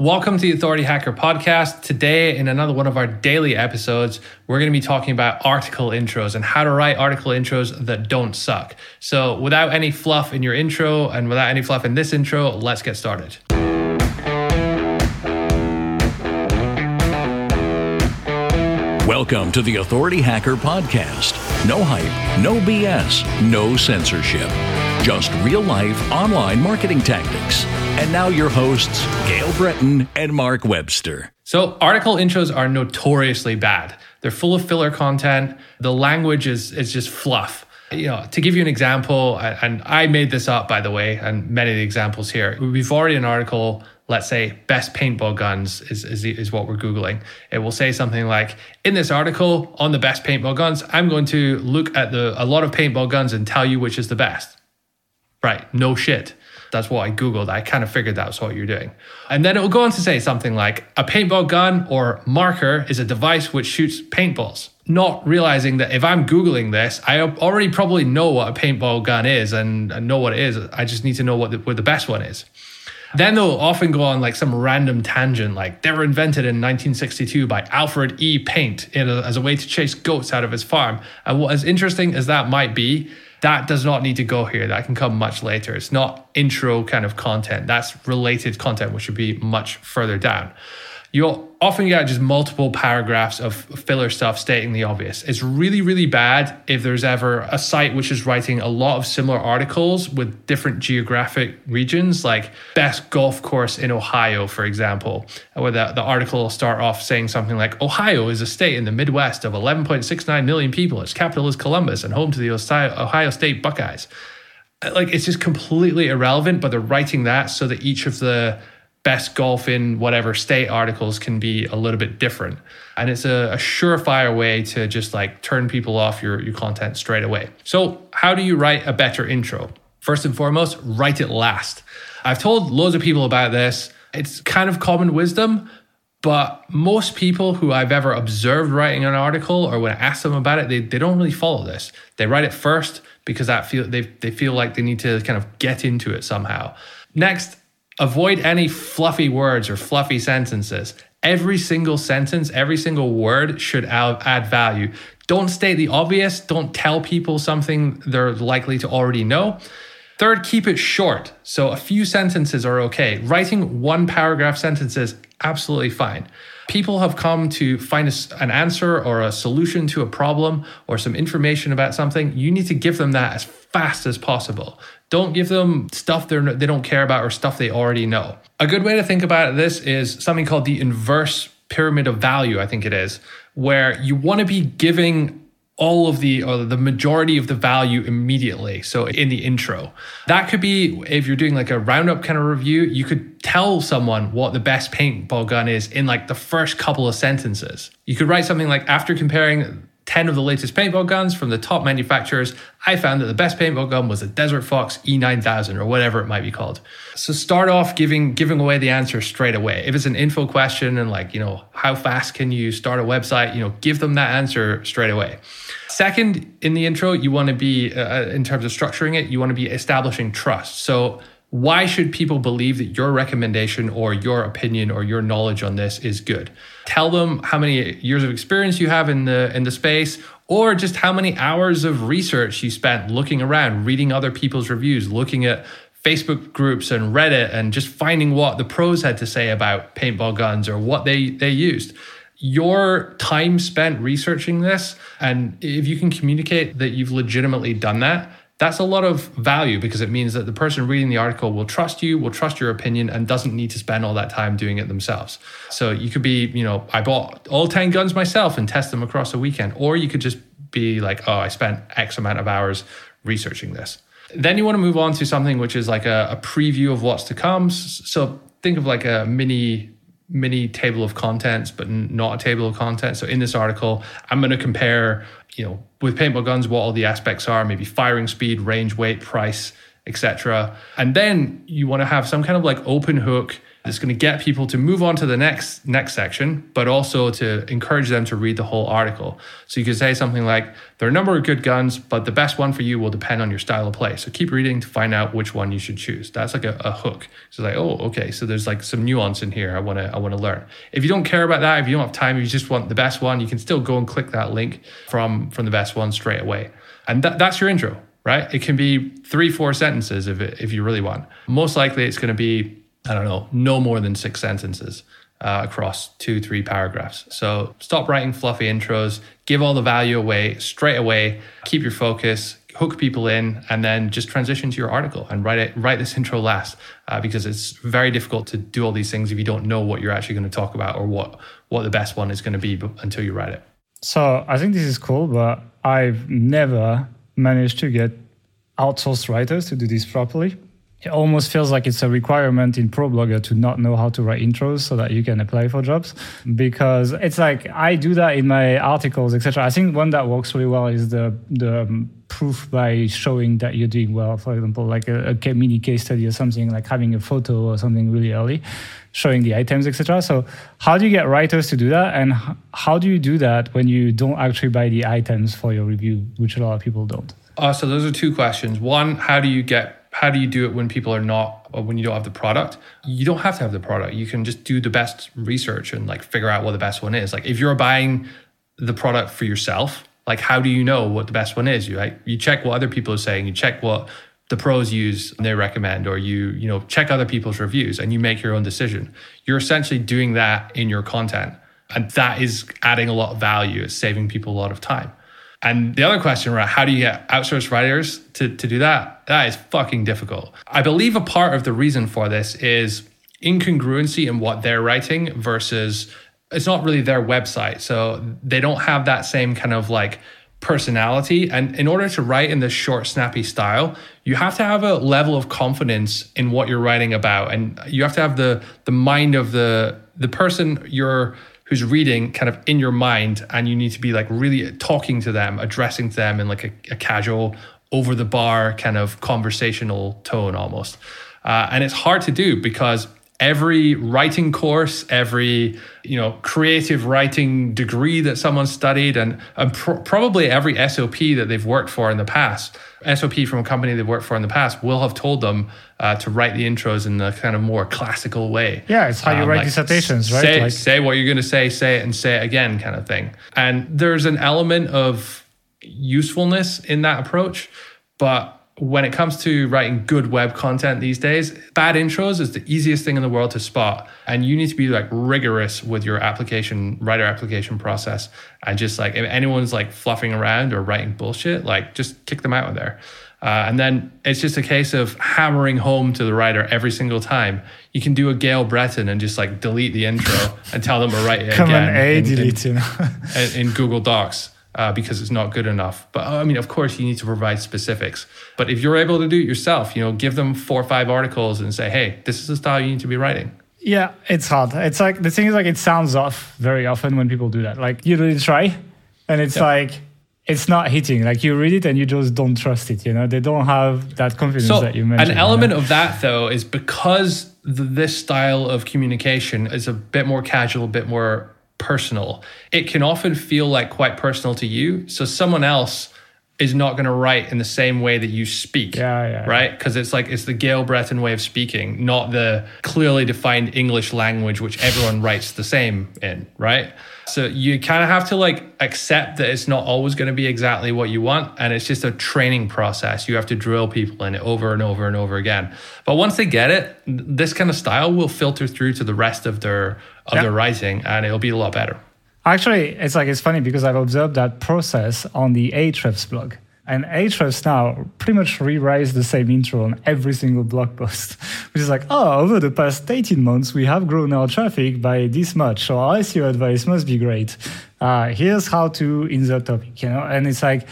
Welcome to the Authority Hacker podcast. Today, in another one of our daily episodes, we're going to be talking about article intros and how to write article intros that don't suck. So, without any fluff in your intro and without any fluff in this intro, let's get started. Welcome to the Authority Hacker Podcast. No hype, no BS, no censorship. Just real life online marketing tactics. And now your hosts, Gael Breton and Mark Webster. So, article intros are notoriously bad. They're full of filler content. The language is, is just fluff. You know, to give you an example, and I made this up by the way, and many of the examples here, we've already an article let's say best paintball guns is, is, is what we're Googling. It will say something like, in this article on the best paintball guns, I'm going to look at the a lot of paintball guns and tell you which is the best. Right, no shit. That's what I Googled. I kind of figured that's what you're doing. And then it will go on to say something like a paintball gun or marker is a device which shoots paintballs. Not realizing that if I'm Googling this, I already probably know what a paintball gun is and know what it is. I just need to know what the, what the best one is. Then they'll often go on like some random tangent, like they were invented in 1962 by Alfred E. Paint a, as a way to chase goats out of his farm. And what as interesting as that might be, that does not need to go here. That can come much later. It's not intro kind of content. That's related content, which should be much further down you'll often get just multiple paragraphs of filler stuff stating the obvious. It's really, really bad if there's ever a site which is writing a lot of similar articles with different geographic regions, like best golf course in Ohio, for example, where the, the article will start off saying something like Ohio is a state in the Midwest of 11.69 million people. Its capital is Columbus and home to the Ohio State Buckeyes. Like it's just completely irrelevant, but they're writing that so that each of the best golf in whatever state articles can be a little bit different. And it's a, a, surefire way to just like turn people off your, your content straight away. So, how do you write a better intro? First and foremost, write it last. I've told loads of people about this. It's kind of common wisdom, but most people who I've ever observed writing an article or when I ask them about it, they, they don't really follow this. They write it first because that feel they, they feel like they need to kind of get into it somehow. Next, Avoid any fluffy words or fluffy sentences. Every single sentence, every single word should add value. Don't state the obvious. Don't tell people something they're likely to already know. Third, keep it short. So a few sentences are okay. Writing one paragraph sentences, absolutely fine. People have come to find a, an answer or a solution to a problem or some information about something. You need to give them that as fast as possible. Don't give them stuff they're, they don't care about or stuff they already know. A good way to think about this is something called the inverse pyramid of value, I think it is, where you want to be giving all of the or the majority of the value immediately so in the intro that could be if you're doing like a roundup kind of review you could tell someone what the best paintball gun is in like the first couple of sentences you could write something like after comparing 10 of the latest paintball guns from the top manufacturers, I found that the best paintball gun was the Desert Fox E9000 or whatever it might be called. So start off giving giving away the answer straight away. If it's an info question and like, you know, how fast can you start a website, you know, give them that answer straight away. Second, in the intro, you want to be uh, in terms of structuring it, you want to be establishing trust. So why should people believe that your recommendation or your opinion or your knowledge on this is good? Tell them how many years of experience you have in the in the space or just how many hours of research you spent looking around, reading other people's reviews, looking at Facebook groups and Reddit and just finding what the pros had to say about paintball guns or what they they used your time spent researching this and if you can communicate that you've legitimately done that that's a lot of value because it means that the person reading the article will trust you, will trust your opinion, and doesn't need to spend all that time doing it themselves. So you could be, you know, I bought all 10 guns myself and test them across a weekend. Or you could just be like, oh, I spent X amount of hours researching this. Then you want to move on to something which is like a, a preview of what's to come. So think of like a mini mini table of contents, but not a table of contents. So in this article, I'm going to compare, you know, with paintball guns, what all the aspects are, maybe firing speed, range, weight, price, etc. And then you want to have some kind of like open hook It's going to get people to move on to the next next section, but also to encourage them to read the whole article. So you could say something like, "There are a number of good guns, but the best one for you will depend on your style of play. So keep reading to find out which one you should choose." That's like a, a hook. So like, oh, okay, so there's like some nuance in here. I want to I want to learn. If you don't care about that, if you don't have time, if you just want the best one, you can still go and click that link from from the best one straight away, and that, that's your intro right? It can be three, four sentences if, it, if you really want. Most likely, it's going to be, I don't know, no more than six sentences uh, across two, three paragraphs. So stop writing fluffy intros, give all the value away straight away, keep your focus, hook people in, and then just transition to your article and write it. Write this intro last uh, because it's very difficult to do all these things if you don't know what you're actually going to talk about or what what the best one is going to be until you write it. So I think this is cool, but I've never managed to get outsourced writers to do this properly. It almost feels like it's a requirement in ProBlogger to not know how to write intros so that you can apply for jobs. Because it's like I do that in my articles, etc. I think one that works really well is the the um, proof by showing that you're doing well. For example, like a, a mini case study or something, like having a photo or something really early, showing the items, etc. So how do you get writers to do that, and how do you do that when you don't actually buy the items for your review, which a lot of people don't? Uh, so those are two questions. One, how do you get how do you do it when people are not when you don't have the product? You don't have to have the product. You can just do the best research and like figure out what the best one is. Like if you're buying the product for yourself, like how do you know what the best one is? You you check what other people are saying, you check what the pros use and they recommend, or you, you know, check other people's reviews and you make your own decision. You're essentially doing that in your content. And that is adding a lot of value. It's saving people a lot of time. And the other question, right, how do you get outsourced writers to, to do that? That is fucking difficult. I believe a part of the reason for this is incongruency in what they're writing versus it's not really their website. So they don't have that same kind of like personality. And in order to write in this short, snappy style, you have to have a level of confidence in what you're writing about. And you have to have the the mind of the the person you're who's reading kind of in your mind and you need to be like really talking to them addressing to them in like a, a casual over the bar kind of conversational tone almost. Uh, and it's hard to do because every writing course every you know creative writing degree that someone studied and, and pr- probably every sop that they've worked for in the past sop from a company they've worked for in the past will have told them uh, to write the intros in the kind of more classical way. Yeah it's how you um, write like dissertations right? Say, like- say what you're going to say say it and say it again kind of thing. And there's an element of usefulness in that approach but when it comes to writing good web content these days, bad intros is the easiest thing in the world to spot. And you need to be like rigorous with your application, writer application process. And just like if anyone's like fluffing around or writing bullshit, like just kick them out of there. Uh, and then it's just a case of hammering home to the writer every single time. You can do a Gael Breton and just like delete the intro and tell them to write it Come again. A, in, delete in, in Google Docs uh, because it's not good enough. But I mean, of course, you need to provide specifics. But if you're able to do it yourself, you know, give them four or five articles and say, hey, this is the style you need to be writing. Yeah, it's hard. It's like the thing is like it sounds off very often when people do that. Like you really try, and it's like it's not hitting. Like you read it and you just don't trust it. You know, they don't have that confidence so that you mentioned. An element of that though is because the, this style of communication is a bit more casual, a bit more personal. It can often feel like quite personal to you. So someone else is not going to write in the same way that you speak. Yeah, yeah. Right? Because it's like it's the Gael Breton way of speaking, not the clearly defined English language which everyone writes the same in, right? So you kind of have to like accept that it's not always going to be exactly what you want and it's just a training process. You have to drill people in it over and over and over again. But once they get it, this kind of style will filter through to the rest of their of their writing and it'll be a lot better. Actually, it's like it's funny because I've observed that process on the Ahrefs blog. And Ahrefs now pretty much rewrites the same intro on every single blog post, which is like, oh, over the past 18 months, we have grown our traffic by this much. So our SEO advice must be great. Uh, here's how to insert topic, you know? And it's like,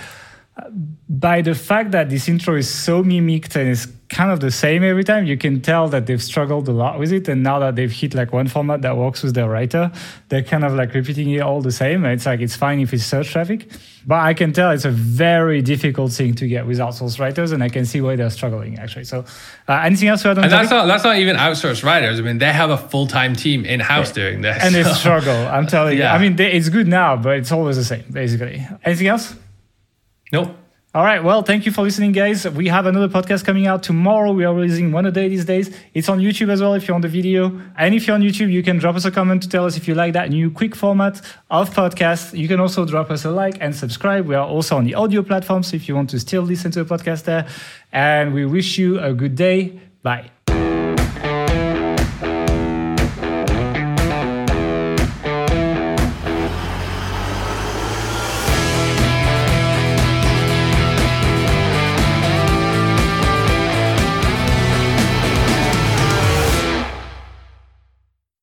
by the fact that this intro is so mimicked and is kind of the same every time. You can tell that they've struggled a lot with it, and now that they've hit like one format that works with their writer, they're kind of like repeating it all the same. It's like it's fine if it's search traffic, but I can tell it's a very difficult thing to get with outsourced writers, and I can see why they're struggling actually. So, uh, anything else? And that's not that's not even outsourced writers. I mean, they have a full time team in house doing this, and so. they struggle. I'm telling yeah. you. I mean, they, it's good now, but it's always the same basically. Anything else? Nope. All right. Well, thank you for listening, guys. We have another podcast coming out tomorrow. We are releasing one a day these days. It's on YouTube as well if you're on the video. And if you're on YouTube, you can drop us a comment to tell us if you like that new quick format of podcast. You can also drop us a like and subscribe. We are also on the audio platform. So if you want to still listen to the podcast there. And we wish you a good day. Bye.